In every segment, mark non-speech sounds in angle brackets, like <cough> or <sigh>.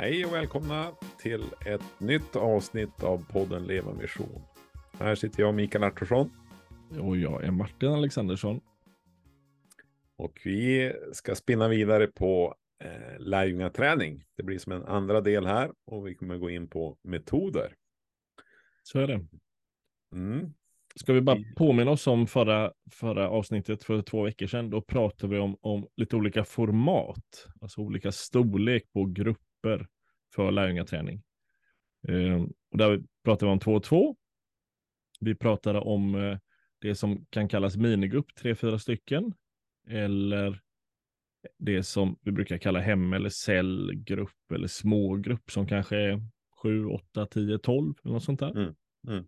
Hej och välkomna till ett nytt avsnitt av podden Leva Mission. Här sitter jag Mikael Artursson. Och jag är Martin Alexandersson. Och vi ska spinna vidare på eh, lärjungaträning. Det blir som en andra del här och vi kommer gå in på metoder. Så är det. Mm. Ska vi bara påminna oss om förra, förra avsnittet för två veckor sedan. Då pratade vi om, om lite olika format, alltså olika storlek på grupper för lärjungaträning. Ehm, och där pratade vi om 2-2. Vi pratade om eh, det som kan kallas minigrupp, tre fyra stycken, eller det som vi brukar kalla hem eller cellgrupp eller smågrupp som kanske är 7, 8, 10, 12 eller något sånt där. Mm, mm.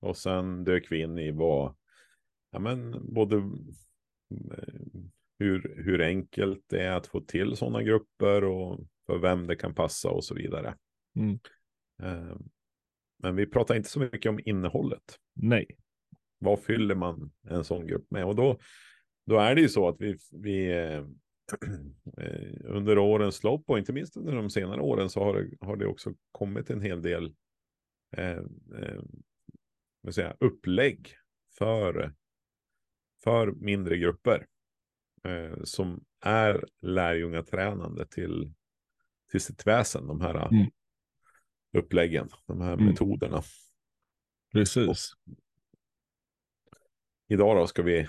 Och sen dök vi in i vad, ja men både eh, hur, hur enkelt det är att få till sådana grupper och för vem det kan passa och så vidare. Mm. Eh, men vi pratar inte så mycket om innehållet. Nej. Vad fyller man en sån grupp med? Och då, då är det ju så att vi, vi eh, <clears throat> under årens lopp och inte minst under de senare åren så har det, har det också kommit en hel del eh, eh, säga, upplägg för, för mindre grupper eh, som är lärjungatränande till, till sitt väsen, de här mm. uppläggen, de här mm. metoderna. Precis. Och idag då ska vi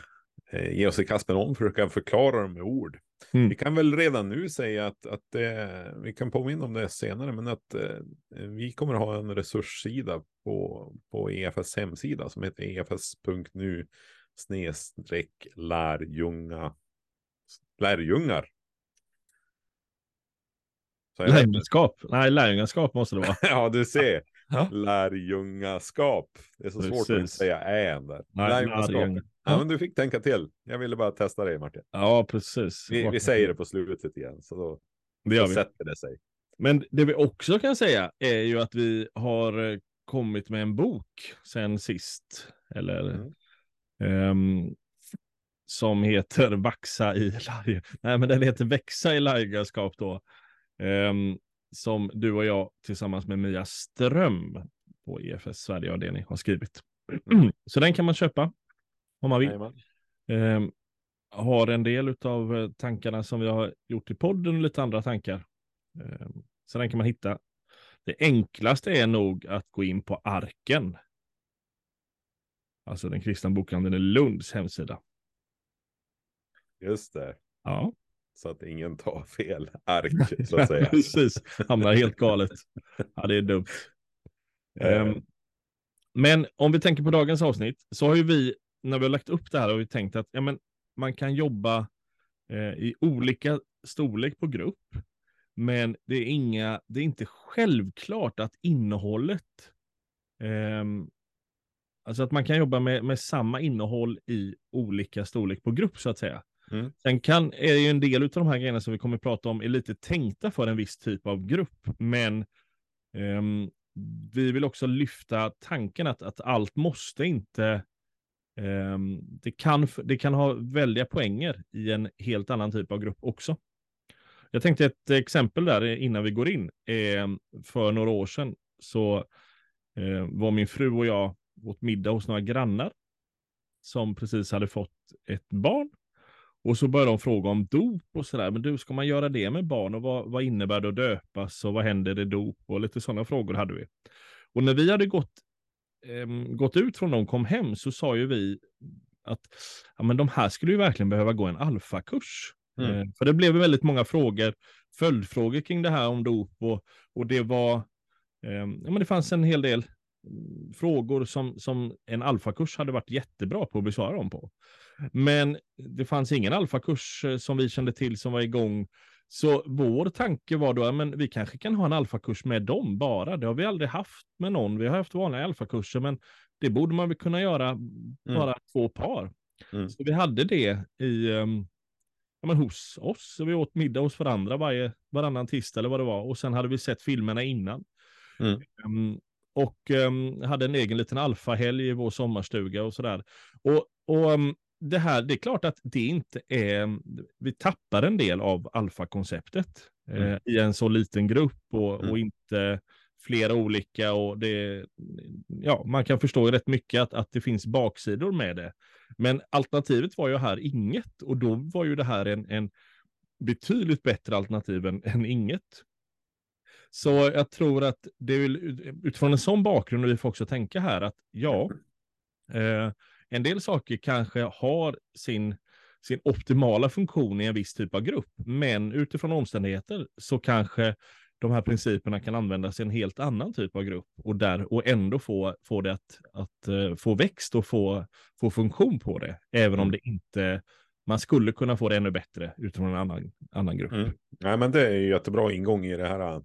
eh, ge oss i kast med dem, försöka förklara dem med ord. Mm. Vi kan väl redan nu säga att, att det, vi kan påminna om det senare, men att eh, vi kommer att ha en resurssida på, på EFS hemsida som heter efs.nu snedstreck lärjunga lärjungar. Lärjungaskap? Nej, lärjungaskap måste det vara. <laughs> ja, du ser. <laughs> Ja. Lärjungaskap. Det är så Precis. svårt att säga än där. Lärjungaskap. Ja, men du fick tänka till. Jag ville bara testa dig Martin. Ja, precis. Vi, vi säger det på slutet igen, så då, det gör då vi. sätter det sig. Men det vi också kan säga är ju att vi har eh, kommit med en bok sen sist. Eller mm. um, som heter Vaxa i <laughs> Nej, men den heter Växa i lärjungaskap då. Um, som du och jag tillsammans med Mia Ström på EFS Sverigeavdelning har skrivit. <clears throat> Så den kan man köpa om man vill. Eh, har en del av eh, tankarna som vi har gjort i podden och lite andra tankar. Eh, så den kan man hitta. Det enklaste är nog att gå in på Arken. Alltså den kristna bokhandeln i Lunds hemsida. Just det. Ja. Så att ingen tar fel ark, så att säga. <laughs> Precis, hamnar helt galet. Ja, det är dumt. Um, men om vi tänker på dagens avsnitt så har ju vi när vi har lagt upp det här har vi tänkt att ja, men man kan jobba eh, i olika storlek på grupp. Men det är, inga, det är inte självklart att innehållet, eh, alltså att man kan jobba med, med samma innehåll i olika storlek på grupp så att säga. Mm. Sen kan, är det ju en del av de här grejerna som vi kommer att prata om är lite tänkta för en viss typ av grupp, men um, vi vill också lyfta tanken att, att allt måste inte um, det, kan, det kan ha väldiga poänger i en helt annan typ av grupp också. Jag tänkte ett exempel där innan vi går in. Ehm, för några år sedan så var min fru och jag åt middag hos några grannar som precis hade fått ett barn. Och så började de fråga om dop och sådär. Men du, ska man göra det med barn? Och vad, vad innebär det att döpas? Och vad händer i dop? Och lite sådana frågor hade vi. Och när vi hade gått eh, gått ut från dem kom hem så sa ju vi att ja, men de här skulle ju verkligen behöva gå en alfakurs. Mm. Eh, för det blev väldigt många frågor, följdfrågor kring det här om dop och, och det var, eh, ja men det fanns en hel del frågor som, som en alfakurs hade varit jättebra på att besvara dem på. Men det fanns ingen alfakurs eh, som vi kände till som var igång så vår tanke var då, att vi kanske kan ha en alfakurs med dem bara. Det har vi aldrig haft med någon. Vi har haft vanliga alfakurser, men det borde man väl kunna göra mm. bara två par. Mm. Så vi hade det i, um, ja, men hos oss. Så vi åt middag hos varandra varje, varannan tisdag eller vad det var. Och sen hade vi sett filmerna innan. Mm. Och um, hade en egen liten alfahelg i vår sommarstuga och sådär. Och, och um, det här, det är klart att det inte är, vi tappar en del av alfakonceptet. eh, Mm. i en så liten grupp och, Mm. och inte flera olika och det, ja, man kan förstå rätt mycket att, att det finns baksidor med det. Men alternativet var ju här inget och då var ju det här en, en betydligt bättre alternativ än, än inget. Så jag tror att det är utifrån en sån bakgrund vi får också tänka här att ja, eh, en del saker kanske har sin, sin optimala funktion i en viss typ av grupp, men utifrån omständigheter så kanske de här principerna kan användas i en helt annan typ av grupp och, där, och ändå få, få det att, att eh, få växt och få, få funktion på det, även om Mm. det inte, man skulle kunna få det ännu bättre utifrån en annan, annan grupp. Mm. Nej, men det är ju jättebra ingång i det här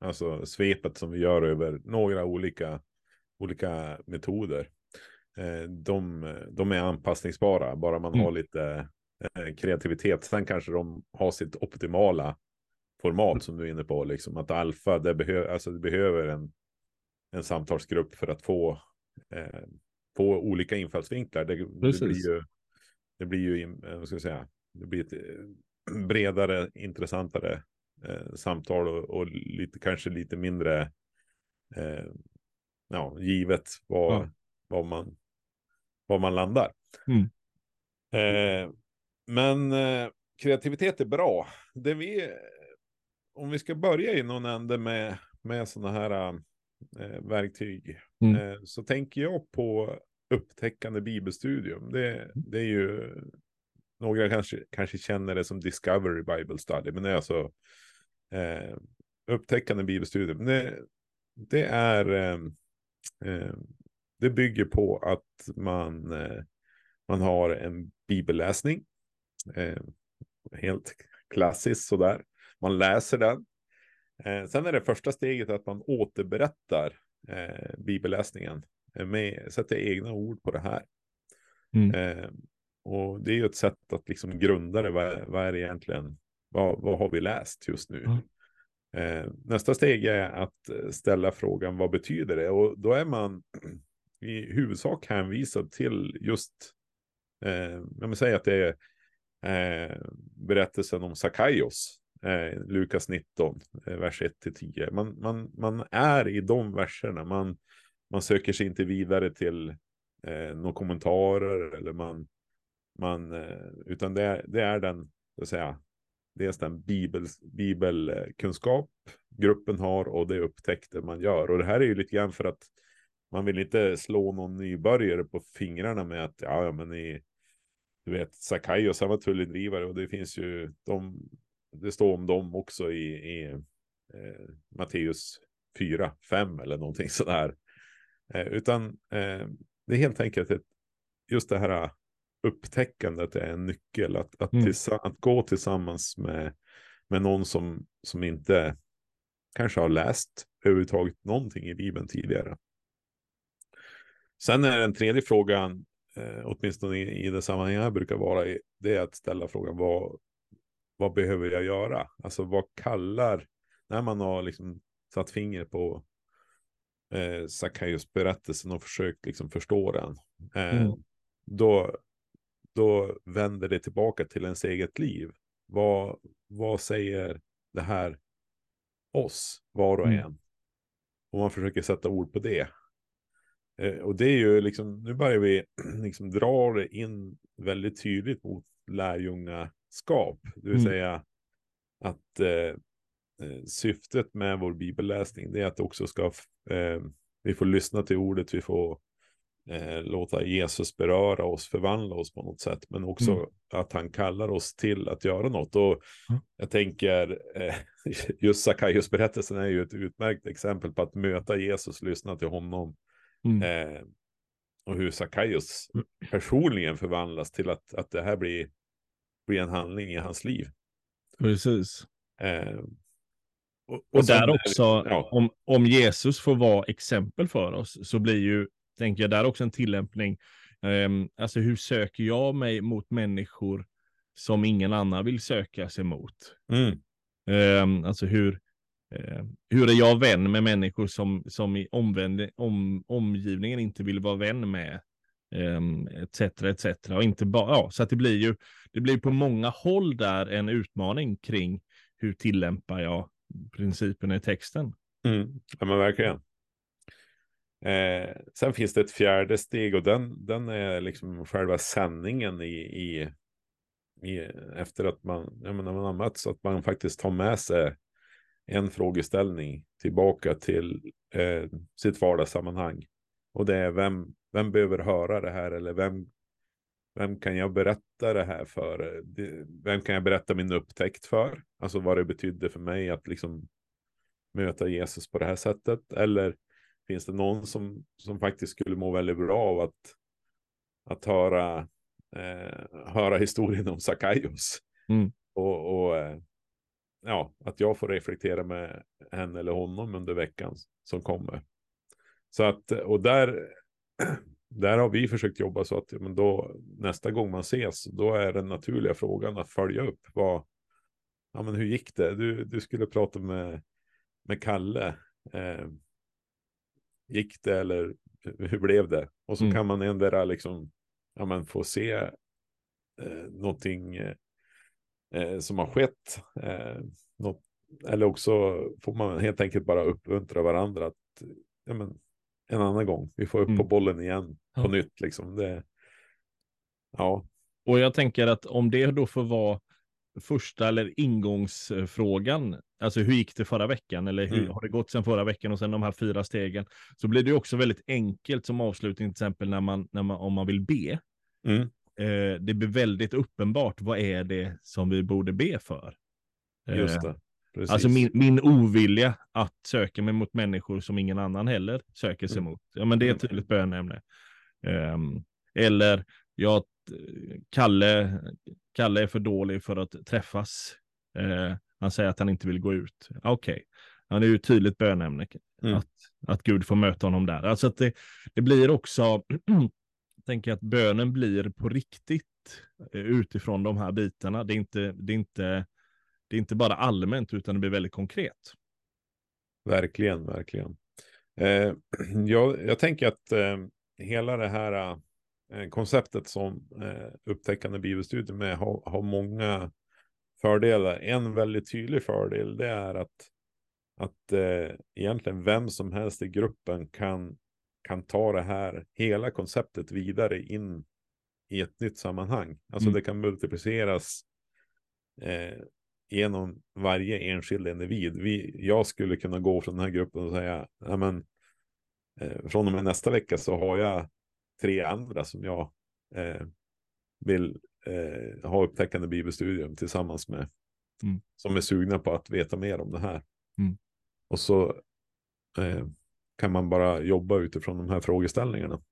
alltså svepet som vi gör över några olika, olika metoder. Eh, de, de är anpassningsbara, bara man Mm. har lite eh, kreativitet. Sen kanske de har sitt optimala format som du är inne på, liksom att alfa, det, behö alltså det behöver en, en samtalsgrupp för att få, eh, få olika infallsvinklar. Det, det blir ju, det blir ju, vad ska jag säga, det blir ett eh, <clears throat> bredare, intressantare eh, samtal och, och lite, kanske lite mindre eh, ja, givet vad, Ja. vad, man, vad man landar. Mm. Eh, men eh, kreativitet är bra. Det vi, om vi ska börja i någon ände med, med sådana här eh, verktyg Mm. eh, så tänker jag på upptäckande bibelstudium. Det, det är ju några kanske, kanske känner det som Discovery Bible Study, men det är alltså eh, upptäckande bibelstudium. Det, det är eh, det bygger på att man, eh, man har en bibelläsning. Eh, helt klassiskt sådär. Man läser den. Eh, sen är det första steget att man återberättar eh, bibelläsningen. Med, sätter egna ord på det här. Mm. Eh, och det är ju ett sätt att liksom grunda det. Vad, vad är det egentligen? Vad, vad har vi läst just nu? Mm. Eh, nästa steg är att ställa frågan vad betyder det? Och då är man <clears throat> i huvudsak hänvisad till just, eh, jag säga att det är eh, berättelsen om Sakaios, eh, Lukas 19, eh, vers 1-10. Man, man, man är i de verserna, man, man söker sig inte vidare till eh, några kommentarer eller man, man eh, utan det är, det är den, så att säga, dels den bibels, bibelkunskap gruppen har och det upptäckter man gör. Och det här är ju lite grann för att man vill inte slå någon nybörjare på fingrarna med att ja, men i, du vet, Sakaios han var tullindrivare och det finns ju de, det står om dem också i, i eh, Matteus 4, 5 eller någonting sådär. Eh, utan eh, det är helt enkelt ett, just det här upptäckandet är en nyckel. Att, att, Mm. att gå tillsammans med, med någon som, som inte kanske har läst överhuvudtaget någonting i Bibeln tidigare. Sen är den tredje frågan, eh, åtminstone i, i det sammanhang jag brukar vara i, det är att ställa frågan vad, vad behöver jag göra? Alltså vad kallar, när man har liksom satt finger på eh, berättelsen och försökt liksom förstå den, eh, Mm. då, då vänder det tillbaka till ens eget liv. Vad, vad säger det här oss, var och Mm. en? Och man försöker sätta ord på det. Eh, och det är ju liksom, nu börjar vi <clears throat> liksom dra det in väldigt tydligt mot lärjungaskap. Det vill Mm. säga att eh, eh, syftet med vår bibelläsning det är att också ska, eh, vi får lyssna till ordet, vi får eh, låta Jesus beröra oss, förvandla oss på något sätt, men också Mm. att han kallar oss till att göra något. Och Mm. jag tänker, eh, <laughs> just Sackaios berättelsen är ju ett utmärkt exempel på att möta Jesus, lyssna till honom, Mm. eh, och hur Sackaios personligen förvandlas till att, att det här blir, blir en handling i hans liv. Precis. Eh, och, Och sen- där också, ja. om, om Jesus får vara exempel för oss, så blir ju, tänker jag, där också en tillämpning. Ehm, alltså hur söker jag mig mot människor som ingen annan vill söka sig mot? Mm, Ehm, alltså hur, eh, hur är jag vän med människor som, som i omvänd, om, omgivningen inte vill vara vän med? Etc, etc. Och inte bara, ja, så att det blir ju, det blir på många håll där en utmaning kring hur tillämpar jag principerna i texten? Mm. Ja, men verkligen. Eh, sen finns det ett fjärde steg och den, den är liksom själva sändningen i, i, i efter att man, ja, man har mötts, att man faktiskt tar med sig en frågeställning tillbaka till eh, sitt vardagssammanhang. Och det är vem, vem behöver höra det här eller vem, vem kan jag berätta det här för? Vem kan jag berätta min upptäckt för? Alltså vad det betydde för mig att liksom möta Jesus på det här sättet. Eller finns det någon som, som faktiskt skulle må väldigt bra av att, att höra, eh, höra historien om Sakaios? Mm. Och, och eh, ja, att jag får reflektera med henne eller honom under veckan som kommer. Så att, och där, <clears throat> där har vi försökt jobba så att men då, nästa gång man ses, då är den naturliga frågan att följa upp. Vad, ja, men hur gick det? Du, du skulle prata med, med Kalle. Eh, gick det eller hur blev det? Och så mm. kan man ändra liksom, ja, men få se eh, någonting eh, som har skett. Eh, något, eller också får man helt enkelt bara uppmuntra varandra att ja, men, en annan gång. Vi får upp mm. på bollen igen på ja. nytt liksom. Det, ja. Och jag tänker att om det då får vara första eller ingångsfrågan, alltså hur gick det förra veckan eller hur mm. har det gått sedan förra veckan och sen de här fyra stegen, så blir det också väldigt enkelt som avslutning till exempel när man, när man om man vill be. Mm. Eh, det blir väldigt uppenbart, vad är det som vi borde be för? Just det. Precis. Alltså min, min ovilja att söka mig mot människor som ingen annan heller söker sig mm. mot. Ja, men det är ett mm. tydligt bönämne. Um, eller jag, Kalle, Kalle är för dålig för att träffas. Uh, han säger att han inte vill gå ut. Okej, okay. det är ju tydligt bönämne. Mm. Att, att Gud får möta honom där. Alltså att det, det blir också, <clears throat> tänker att bönen blir på riktigt eh, utifrån de här bitarna. Det är inte, det är inte det är inte bara allmänt utan det blir väldigt konkret. Verkligen, verkligen. Eh, <clears throat> jag, jag, tänker att eh, hela det här eh, konceptet som eh, upptäckande bibelstudier med har, har, många fördelar. En väldigt tydlig fördel det är att, att eh, egentligen vem som helst i gruppen kan, kan ta det här, hela konceptet vidare in i ett nytt sammanhang. Alltså mm. det kan multipliceras eh, genom varje enskild individ. Vi, jag skulle kunna gå från den här gruppen och säga, men, eh, från och med nästa vecka så har jag tre andra som jag eh, vill eh, ha upptäckande bibelstudium tillsammans med. Mm. Som är sugna på att veta mer om det här. Mm. Och så eh, kan man bara jobba utifrån de här frågeställningarna.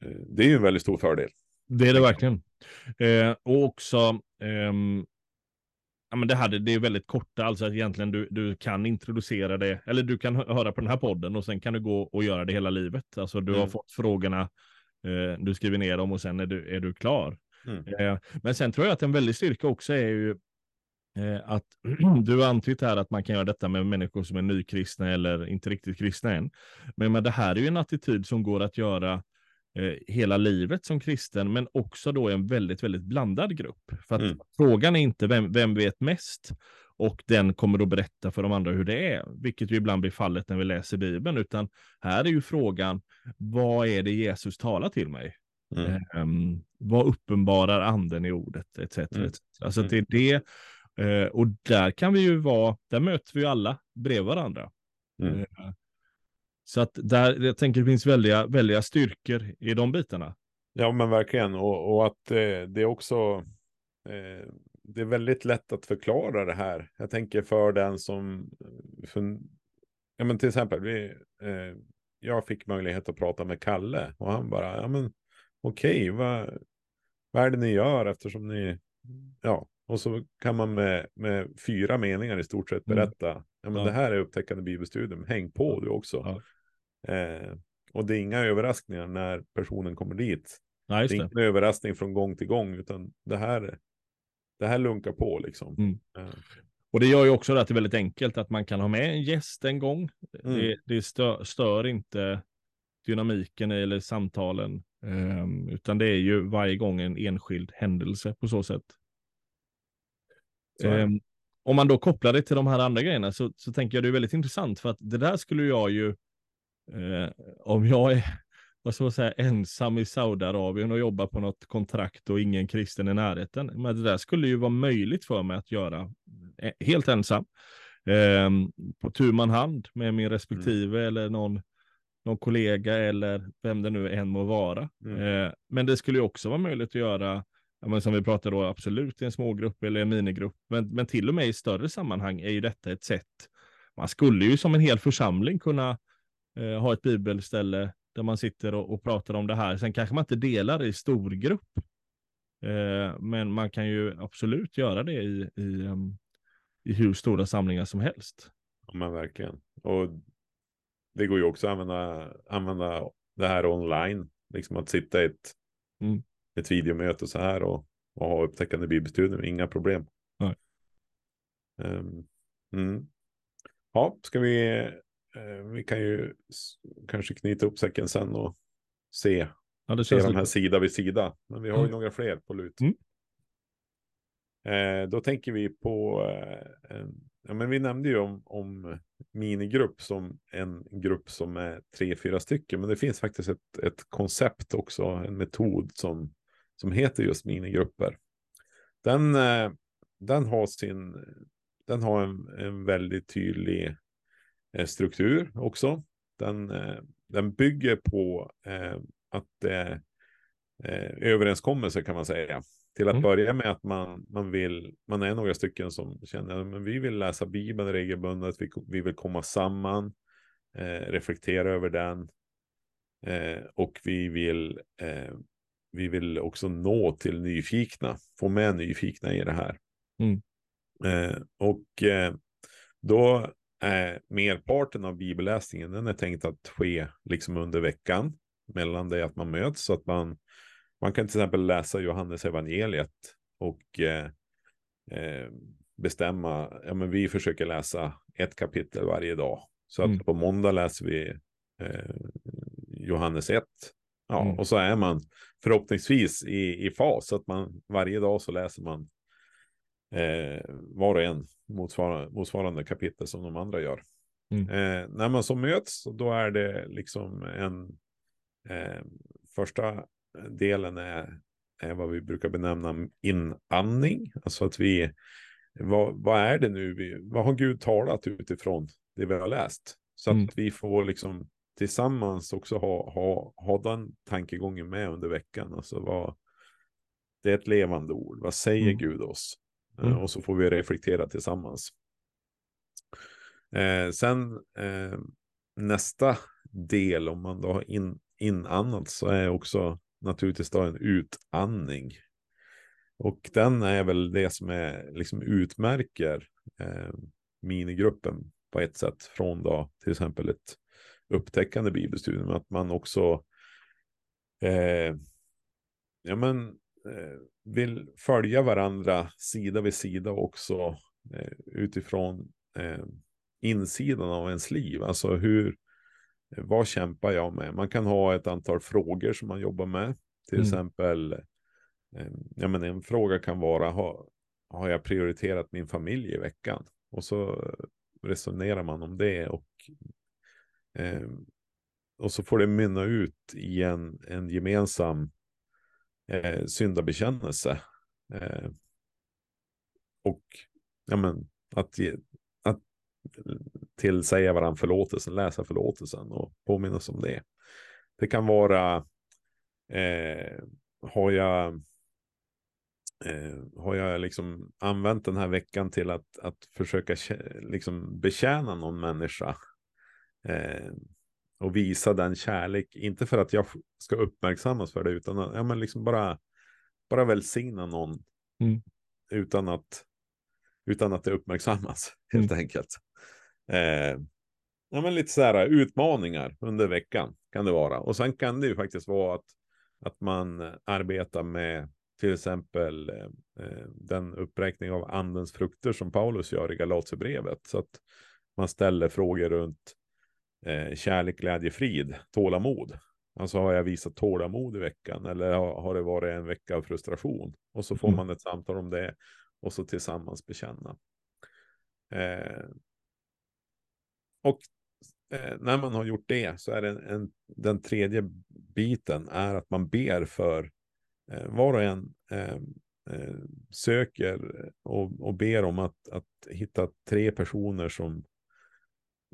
Eh, det är ju en väldigt stor fördel. Det är det verkligen. Eh, och också ehm, Ja, men det, här, det är väldigt korta, alltså att egentligen du, du kan introducera det, eller du kan höra på den här podden och sen kan du gå och göra det hela livet. Alltså du mm. har fått frågorna, eh, du skriver ner dem och sen är du, är du klar. Mm. Eh, men sen tror jag att en väldig styrka också är ju eh, att <clears throat> du har antytt här att man kan göra detta med människor som är nykristna eller inte riktigt kristna än. Men, men det här är ju en attityd som går att göra hela livet som kristen, men också då en väldigt, väldigt blandad grupp. För att mm. frågan är inte vem, vem vet mest? Och den kommer då berätta för de andra hur det är, vilket ju ibland blir fallet när vi läser Bibeln, utan här är ju frågan, vad är det Jesus talar till mig? Mm. Um, vad uppenbarar anden i ordet, etc. Mm. etc. Alltså mm. det är det, uh, och där kan vi ju vara, där möter vi alla bredvid varandra. Uh, så att där, jag tänker det finns väldiga, väldiga styrkor i de bitarna. Ja, men verkligen. Och, och att eh, det är också, eh, det är väldigt lätt att förklara det här. Jag tänker för den som, för, ja men till exempel, vi, eh, jag fick möjlighet att prata med Kalle och han bara, ja men okej, okay, vad, vad är det ni gör eftersom ni, ja, och så kan man med, med fyra meningar i stort sett mm. berätta, mm. Ja men ja. det här är upptäckande bibelstudium, häng på du också. Ja. Eh, och det är inga överraskningar när personen kommer dit. Ja, det är ingen överraskning från gång till gång, utan det här, det här lunkar på liksom. Mm. Eh. Och det gör ju också att det är väldigt enkelt att man kan ha med en gäst en gång. Mm. Det, det stör, stör, inte dynamiken eller samtalen, um, utan det är ju varje gång en enskild händelse på så sätt. Så um, om man då kopplar det till de här andra grejerna så, så tänker jag det är väldigt intressant för att det där skulle jag ju, eh, om jag är <laughs> vad ska man säga, ensam i Saudiarabien och jobbar på något kontrakt och ingen kristen i närheten. Men det där skulle ju vara möjligt för mig att göra eh, helt ensam. Eh, på tu man hand med min respektive mm. eller någon, någon kollega eller vem det nu än må vara. Mm. Eh, men det skulle ju också vara möjligt att göra men som vi pratade då, absolut i en smågrupp eller en minigrupp, men, men till och med i större sammanhang är ju detta ett sätt. Man skulle ju som en hel församling kunna eh, ha ett bibelställe där man sitter och, och, pratar om det här. Sen kanske man inte delar i storgrupp, eh, men man kan ju absolut göra det i, i, um, i hur stora samlingar som helst. Ja, men verkligen. Och det går ju också att använda, använda det här online, liksom att sitta i ett mm ett videomöte så här och, och ha upptäckande bibelstudium, inga problem. Nej. Um, mm. Ja, ska vi, uh, vi kan ju kanske knyta upp säcken sen och se, ja, det se de här sida vid sida. Men vi har ju mm. några fler på lut. Mm. Eh, då tänker vi på, eh, ja men vi nämnde ju om, om minigrupp som en grupp som är tre, fyra stycken. Men det finns faktiskt ett, ett koncept också, en metod som som heter just minigrupper. Den, eh, den har sin, den har en, en väldigt tydlig eh, struktur också. Den, eh, den bygger på att det är överenskommelser kan man säga. Till att mm. börja med att man, man vill, man är några stycken som känner att vi vill läsa Bibeln regelbundet, vi, vi vill komma samman, eh, reflektera över den eh, och vi vill eh, vi vill också nå till nyfikna, få med nyfikna i det här. Mm. Eh, och eh, då är merparten av bibelläsningen, den är tänkt att ske liksom under veckan, mellan det att man möts, så att man, man kan till exempel läsa Johannes evangeliet och eh, eh bestämma, ja men vi försöker läsa ett kapitel varje dag. Så att mm. på måndag läser vi eh, Johannes 1 Ja, mm. och så är man förhoppningsvis i, i fas, att man varje dag så läser man eh, var och en motsvarande, motsvarande kapitel som de andra gör. Mm. Eh, när man så möts, då är det liksom en eh, första delen är, är vad vi brukar benämna inandning, alltså att vi vad, vad är det nu, vi, vad har Gud talat utifrån det vi har läst? Så att mm. vi får liksom tillsammans också ha, ha, ha den tankegången med under veckan. Alltså vad, det är ett levande ord. Vad säger mm. Gud oss? Eh, mm. och så får vi reflektera tillsammans. Eh, sen eh, nästa del, om man då har in, inannat, så är också naturligtvis då en utandning. Och den är väl det som är, liksom utmärker eh, minigruppen på ett sätt från då till exempel ett upptäckande bibelstudium, att man också eh, ja, men, eh, vill följa varandra sida vid sida också eh, utifrån eh, insidan av ens liv. Alltså hur, vad kämpar jag med? Man kan ha ett antal frågor som man jobbar med. Till mm. exempel, eh, ja, men en fråga kan vara, har, har jag prioriterat min familj i veckan? Och så resonerar man om det och Eh, och så får det mynna ut i en, en gemensam eh, syndabekännelse. Eh, och ja, men, att, ge, att tillsäga varandra förlåtelsen, läsa förlåtelsen och påminnas om det. Det kan vara, eh, har jag eh, har jag liksom använt den här veckan till att, att försöka liksom betjäna någon människa Eh, och visa den kärlek, inte för att jag ska uppmärksammas för det, utan att, ja, men liksom bara, bara välsigna någon mm. utan, att, utan att det uppmärksammas, <laughs> helt mm. enkelt. Eh, ja, men lite så här utmaningar under veckan kan det vara. Och sen kan det ju faktiskt vara att, att man arbetar med till exempel eh, den uppräkning av andens frukter som Paulus gör i Galaterbrevet. Så att man ställer frågor runt eh, kärlek, glädje, frid, tålamod. Alltså har jag visat tålamod i veckan eller har, har det varit en vecka av frustration? Och så får mm. man ett samtal om det och så tillsammans bekänna. Eh, och eh, när man har gjort det så är det en, en, den tredje biten är att man ber för eh, var och en eh, eh, söker och, och ber om att, att hitta tre personer som,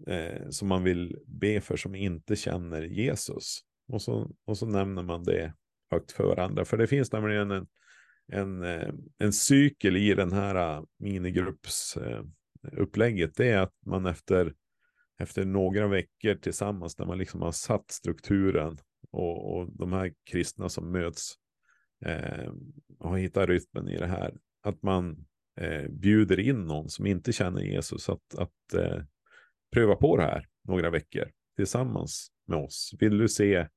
eh, som man vill be för som inte känner Jesus. Och så, och så nämner man det högt för varandra. För det finns nämligen en, en, eh, en cykel i den här eh, minigruppsupplägget. Eh, det är att man efter, efter några veckor tillsammans, när man liksom har satt strukturen och, och de här kristna som möts eh, har hittat rytmen i det här. Att man eh, bjuder in någon som inte känner Jesus att, att eh, pröva på det här några veckor tillsammans med oss. Vill du se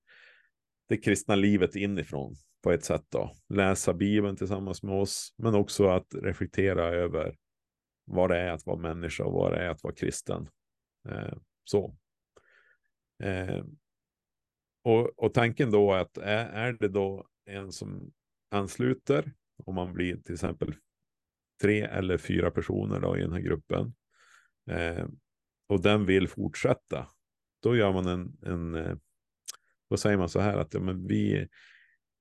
det kristna livet inifrån på ett sätt då? Läsa Bibeln tillsammans med oss, men också att reflektera över vad det är att vara människa och vad det är att vara kristen. Eh, så. Eh, och, och tanken då är att är, är det då en som ansluter, om man blir till exempel tre eller fyra personer då i den här gruppen, eh, och den vill fortsätta, då gör man en, en eh, då säger man så här att ja, men vi,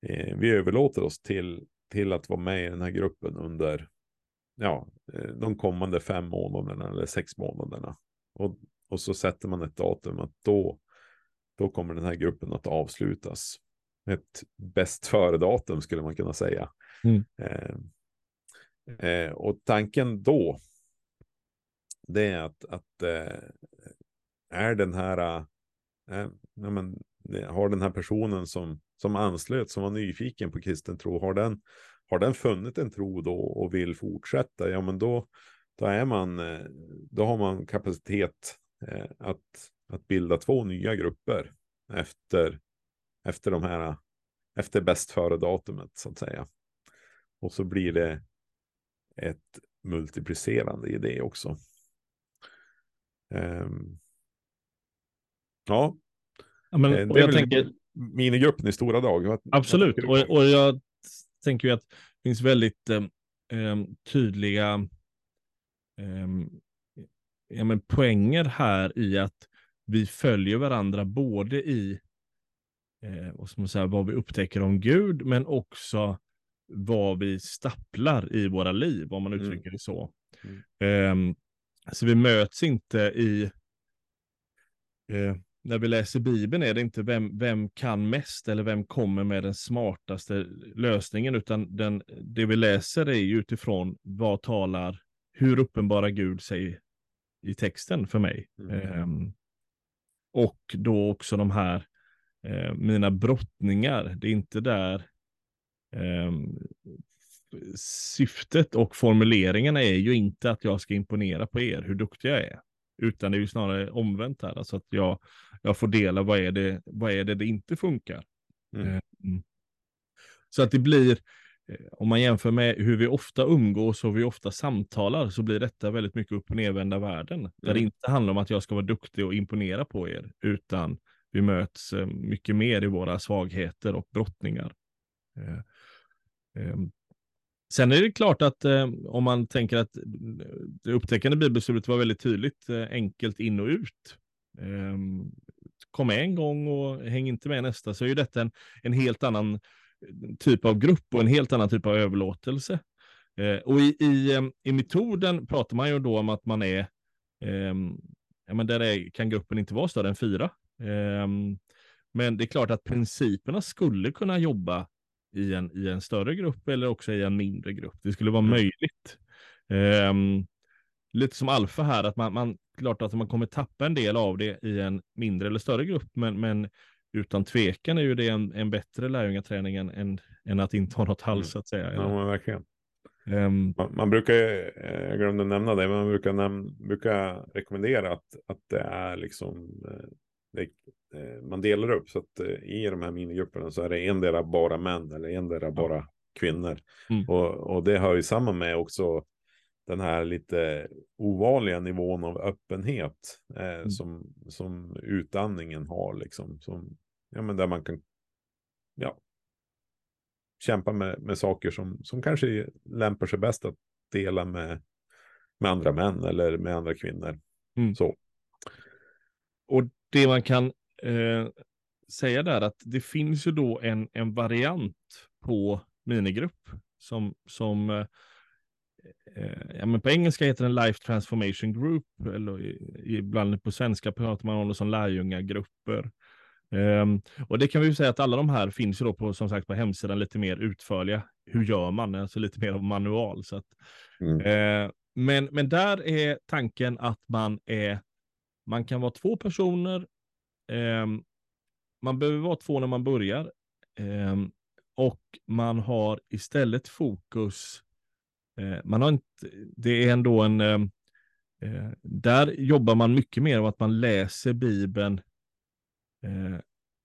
eh, vi överlåter oss till, till att vara med i den här gruppen under ja, eh, de kommande fem månaderna eller sex månaderna. Och, och så sätter man ett datum att då, då kommer den här gruppen att avslutas ett bäst före-datum skulle man kunna säga. Mm. Eh, eh, och tanken då, det är att, att eh, är den här, eh, eh ja, men, eh, har den här personen som, som anslöt, som var nyfiken på kristen tro, har den, har den funnit en tro då och vill fortsätta, ja men då, då är man, eh, då har man kapacitet eh, att, att bilda två nya grupper efter efter de här, efter bäst före datumet så att säga. Och så blir det ett multiplicerande i det också. Um, ja. ja men, eh, det är jag väl tänker... minigruppen i stora drag. Absolut, och, och jag tänker ju att det finns väldigt eh, tydliga eh, ja, men poänger här i att vi följer varandra både i eh, vad, man säga, vad vi upptäcker om Gud, men också vad vi stapplar i våra liv, om man mm. uttrycker mm. det så. Mm. Eh, så vi möts inte i, eh, när vi läser Bibeln är det inte vem, vem kan mest eller vem kommer med den smartaste lösningen, utan den, det vi läser är utifrån vad talar, hur uppenbara Gud sig i texten för mig. Mm. Um, och då också de här eh, mina brottningar. Det är inte där eh, syftet och formuleringarna är ju inte att jag ska imponera på er, hur duktig jag är. Utan det är ju snarare omvänt här, alltså att jag, jag får dela vad är det, vad är det det inte funkar. Mm. Eh, mm. Så att det blir, eh, om man jämför med hur vi ofta umgås och hur vi ofta samtalar, så blir detta väldigt mycket upp och nervända världen. Mm. Där det inte handlar om att jag ska vara duktig och imponera på er, utan vi möts eh, mycket mer i våra svagheter och brottningar. Sen är det klart att eh, om man tänker att det upptäckande bibelstudiet var väldigt tydligt, eh, enkelt in och ut. Eh, kom med en gång och häng inte med nästa, så är ju detta en, en helt annan eh, typ av grupp och en helt annan typ av överlåtelse. Och i, i, ehm, i metoden pratar man ju då om att man är, ehm, ja men där är, kan gruppen inte vara större än fyra. Ehm, men det är klart att principerna skulle kunna jobba i en, i en större grupp eller också i en mindre grupp. Det skulle vara mm. möjligt. Um, lite som alfa här, att man, man klart att man kommer tappa en del av det i en mindre eller större grupp, men, men utan tvekan är ju det en, en bättre lärjungaträning än, än, än att inte ha något alls, mm. så att säga. Ja, men verkligen. Um, man, man, brukar, jag glömde nämna det, men man brukar, näm brukar rekommendera att, att det är liksom eh, det, eh, man delar upp så att eh, i de här minigrupperna så är det en del bara män eller en del bara kvinnor. Mm. Och, och det hör ju samman med också den här lite ovanliga nivån av öppenhet eh, mm. som, som utandningen har liksom. Som, ja, men där man kan ja, kämpa med, med saker som, som kanske lämpar sig bäst att dela med, med andra män eller med andra kvinnor. Mm. Så. Och det man kan eh, säga där att det finns ju då en, en variant på minigrupp som, som eh, eh ja, men på engelska heter den Life Transformation Group, eller ibland på svenska pratar man om det som lärjungagrupper. Um, och det kan vi ju säga att alla de här finns ju då på, som sagt, på hemsidan lite mer utförliga. Hur gör man? Alltså lite mer av manual. Så att, mm. uh, men, men där är tanken att man är, man kan vara två personer. Ehm, man behöver vara två när man börjar. Ehm, och man har istället fokus, eh, man har inte, det är ändå en, ehm, eh, där jobbar man mycket mer av att man läser Bibeln eh,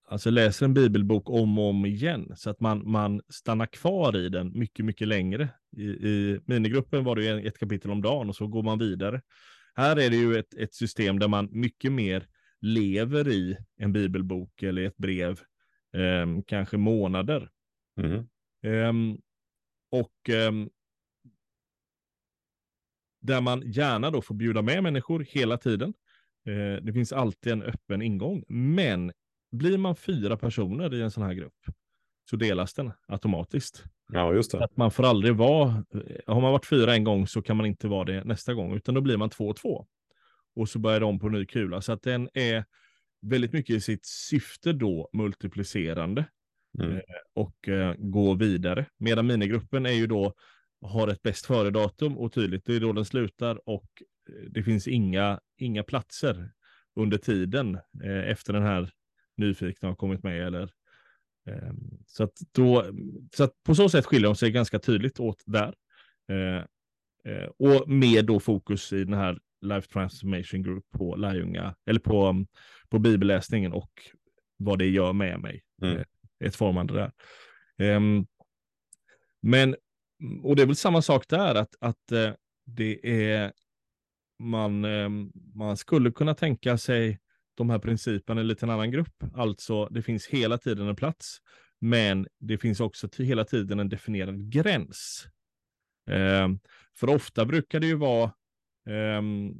alltså läser en bibelbok om och om igen så att man, man stannar kvar i den mycket, mycket längre. I, i minigruppen var det ett kapitel om dagen och så går man vidare. Här är det ju ett, ett system där man mycket mer lever i en bibelbok eller ett brev, eh, kanske månader. Mm. Eh, och eh, där man gärna då får bjuda med människor hela tiden. Eh, det finns alltid en öppen ingång, men blir man fyra personer i en sån här grupp så delas den automatiskt. Ja, just det. Att man får aldrig vara, har man varit fyra en gång så kan man inte vara det nästa gång, utan då blir man två och två. Och så börjar de på ny kula, så att den är väldigt mycket i sitt syfte då multiplicerande mm. Eh, och eh, gå vidare. Medan minigruppen är ju då, har ett bäst före-datum och tydligt, det är då den slutar och det finns inga, inga platser under tiden eh, efter den här nyfikna har kommit med. Eller, eh, så, att då, så att på så sätt skiljer de sig ganska tydligt åt där. Eh, eh och med då fokus i den här Life Transformation Group på lärjunga, eller på, på bibelläsningen och vad det gör med mig. Mm. Eh, ett formande där. Ehm, men, och det är väl samma sak där, att, att eh, det är man, eh, man skulle kunna tänka sig de här principerna i en liten annan grupp. Alltså, det finns hela tiden en plats, men det finns också hela tiden en definierad gräns. Eh, för ofta brukar det ju vara Ehm,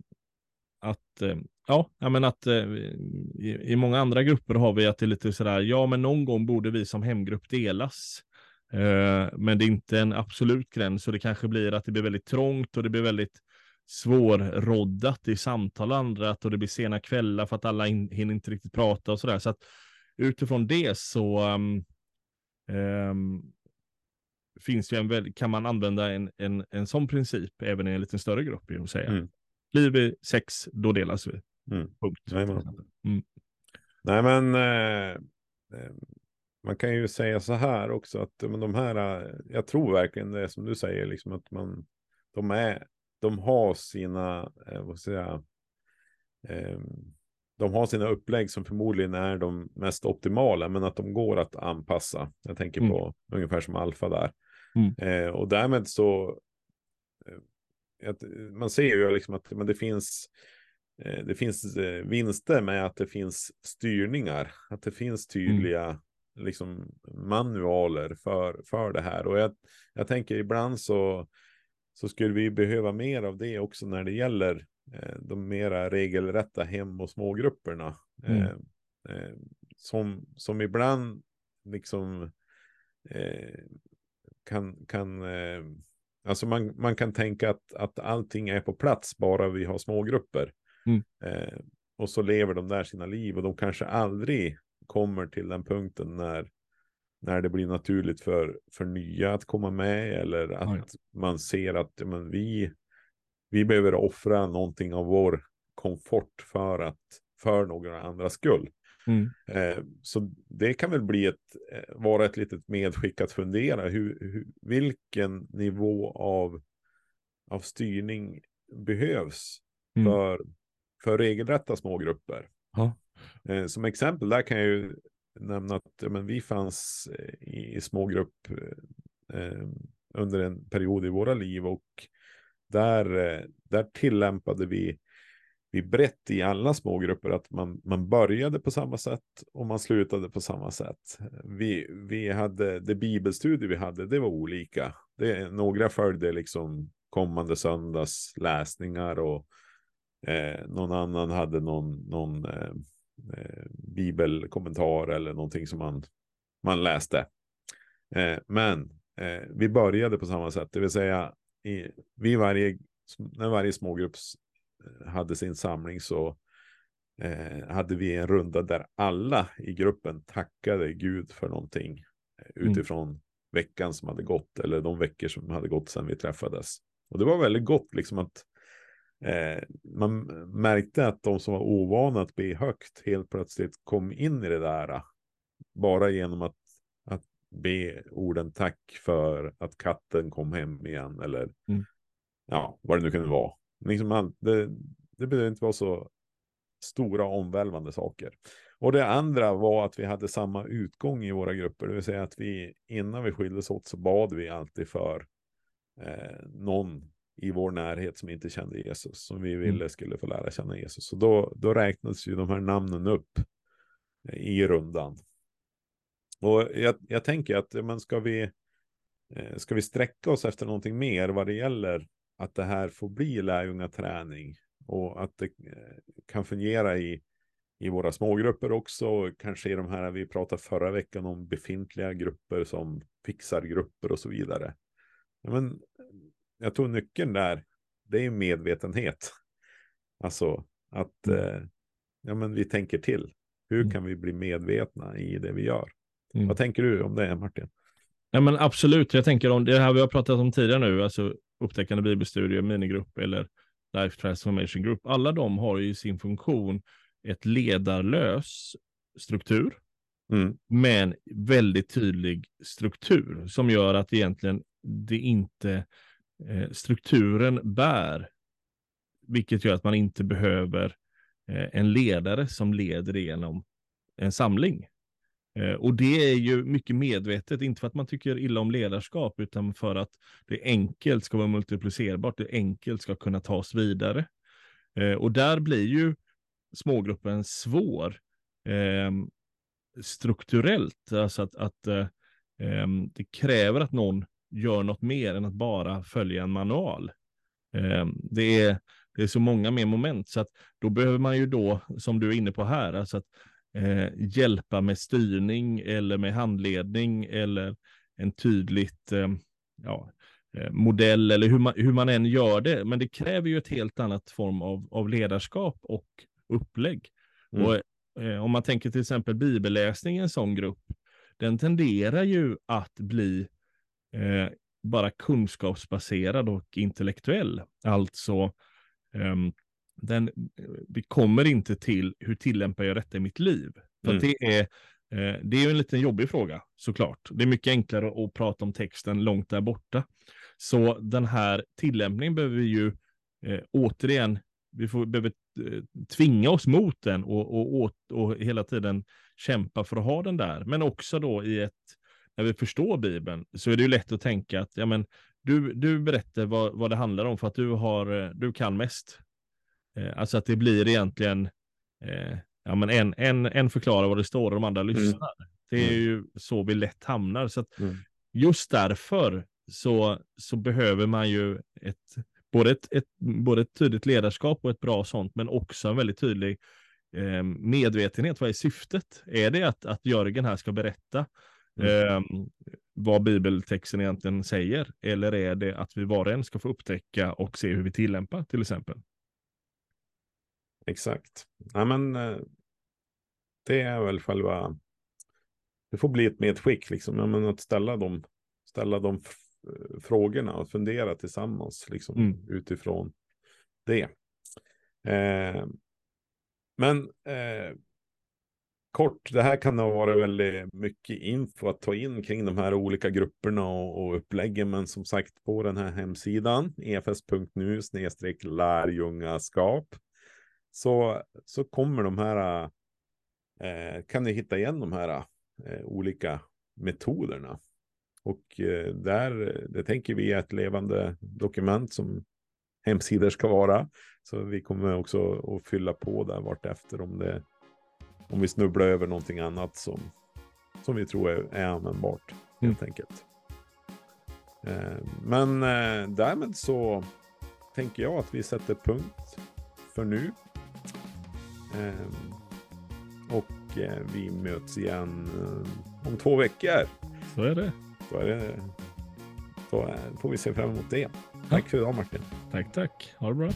att, eh, ja, men att eh, i, i, många andra grupper har vi att det är lite sådär, ja, men någon gång borde vi som hemgrupp delas. Eh, men det är inte en absolut gräns och det kanske blir att det blir väldigt trångt och det blir väldigt svårroddat i samtal och andra och det blir sena kvällar för att alla in, hinner inte riktigt prata och sådär. Så att utifrån det så um, um, finns ju en kan man använda en, en, en sån princip även i en lite större grupp, vill säga. Mm. Blir vi sex, då delas vi. Mm. Punkt. Nej, mm. Nej, men eh, eh, man kan ju säga så här också att men de här, eh, jag tror verkligen det som du säger, liksom att man, de är de har sina, eh, vad ska jag säga, eh, de har sina upplägg som förmodligen är de mest optimala, men att de går att anpassa. Jag tänker mm. på ungefär som alfa där. Mm. Eh, och därmed så, eh, att, man ser ju liksom att men det finns, eh, det finns eh, vinster med att det finns styrningar, att det finns mm. tydliga mm. liksom manualer för, för det här. Och jag, jag tänker ibland så så skulle vi behöva mer av det också när det gäller eh, de mera regelrätta hem och smågrupperna. Mm. Eh, eh, som, som ibland liksom eh, kan, kan eh, alltså man, man kan tänka att, att allting är på plats bara vi har smågrupper. Mm. Eh, och så lever de där sina liv och de kanske aldrig kommer till den punkten när när det blir naturligt för, för nya att komma med eller att Oj. man ser att men, vi, vi behöver offra någonting av vår komfort för att för några andra skull. Mm. Eh, så det kan väl bli ett, eh, vara ett litet medskick att fundera hur, hur, vilken nivå av, av styrning behövs mm. för, för regelrätta smågrupper. Ja. Eh, som exempel där kan jag ju nämna att ja, men vi fanns eh, i, i smågrupp eh, under en period i våra liv och där, där tillämpade vi, vi brett i alla smågrupper att man, man började på samma sätt och man slutade på samma sätt. Vi, vi hade, det bibelstudier vi hade, det var olika. Det, några följde liksom kommande söndags läsningar och eh, någon annan hade någon, någon eh, eh, bibelkommentar eller någonting som man, man läste. Eh, men eh, vi började på samma sätt, det vill säga i, vi varje, när varje smågrupps hade sin samling så eh, hade vi en runda där alla i gruppen tackade Gud för någonting eh, mm. utifrån mm. veckan som hade gått eller de veckor som hade gått sedan vi träffades. Och det var väldigt gott liksom att eh, man märkte att de som var ovana att be högt helt plötsligt kom in i det där. Bara genom att, att be orden tack för att katten kom hem igen eller mm. ja, vad det nu kunde vara. Liksom det, det behöver inte vara så stora omvälvande saker. Och det andra var att vi hade samma utgång i våra grupper, det vill säga att vi innan vi skildes åt så bad vi alltid för eh, någon i vår närhet som inte kände Jesus, som vi ville mm. skulle få lära känna Jesus. Så då, då räknades ju de här namnen upp eh, i rundan. Och jag, jag tänker att men ska, vi, eh, ska vi sträcka oss efter någonting mer vad det gäller att det här får bli lärjungaträning och att det eh, kan fungera i, i våra smågrupper också, kanske i de här vi pratade förra veckan om befintliga grupper som fixargrupper och så vidare. Men jag tror nyckeln där, det är medvetenhet. Alltså att mm. eh, ja, men vi tänker till. Hur mm. kan vi bli medvetna i det vi gör? Mm. Vad tänker du om det, Martin? Ja, men absolut, jag tänker om det här vi har pratat om tidigare nu, alltså upptäckande bibelstudier, minigrupp eller Life Transformation Group. Alla de har i sin funktion ett ledarlös struktur, mm. men väldigt tydlig struktur som gör att egentligen det inte eh, strukturen bär, vilket gör att man inte behöver eh, en ledare som leder igenom en samling. Eh, och det är ju mycket medvetet, inte för att man tycker illa om ledarskap, utan för att det enkelt ska vara multiplicerbart, det enkelt ska kunna tas vidare. Eh, och där blir ju smågruppen svår eh, strukturellt, alltså att, att eh, eh, det kräver att någon gör något mer än att bara följa en manual. Eh, det, är, det är så många mer moment, så att då behöver man ju då, som du är inne på här, alltså att eh, hjälpa med styrning eller med handledning eller en tydligt eh, ja, eh, modell eller hur man, hur man än gör det. Men det kräver ju ett helt annat form av, av ledarskap och upplägg. Mm. Och, eh, om man tänker till exempel bibelläsning i en sån grupp, den tenderar ju att bli eh, bara kunskapsbaserad och intellektuell. Alltså um, den, vi kommer inte till hur tillämpar jag detta i mitt liv? För mm. det är eh, det är ju en liten jobbig fråga såklart. Det är mycket enklare att prata om texten långt där borta. Så den här tillämpningen behöver vi ju eh, återigen, vi får, behöver eh, tvinga oss mot den och, och, och, och, hela tiden kämpa för att ha den där. Men också då i ett, när vi förstår Bibeln, så är det ju lätt att tänka att ja, men, du, du berättar vad, vad det handlar om för att du, har, du kan mest. Eh, alltså att det blir egentligen, eh, ja men en, en, en förklarar vad det står och de andra mm. lyssnar. Mm. Det är mm. ju så vi lätt hamnar. Så mm. just därför så, så behöver man ju ett, både ett, ett, både ett tydligt ledarskap och ett bra sånt, men också en väldigt tydlig eh, medvetenhet. Vad är syftet? Är det att, att Jörgen här ska berätta mm. eh, vad bibeltexten egentligen säger? Eller är det att vi var och en ska få upptäcka och se hur vi tillämpar till exempel? Exakt. Ja, men, eh, det är väl själva... Det får bli ett medskick, liksom. Ja, men att ställa de, ställa de frågorna och fundera tillsammans liksom, mm. utifrån det. Eh, men eh, kort, det här kan ha varit väldigt mycket info att ta in kring de här olika grupperna och, och uppläggen. Men som sagt på den här hemsidan, efs.nu snedstreck lärjungaskap så, så kommer de här, eh, kan ni hitta igen de här eh, olika metoderna. Och eh, där, det tänker vi är ett levande dokument som hemsidor ska vara. Så vi kommer också att fylla på där vartefter om det om vi snubblar över någonting annat som, som vi tror är, är användbart helt mm. enkelt. Eh, men eh, därmed så tänker jag att vi sätter punkt för nu. Eh, och eh, vi möts igen eh, om två veckor. Så är det. Då, är det, då är, får vi se fram emot det. Tack för idag Martin. Tack, tack. Ha det bra.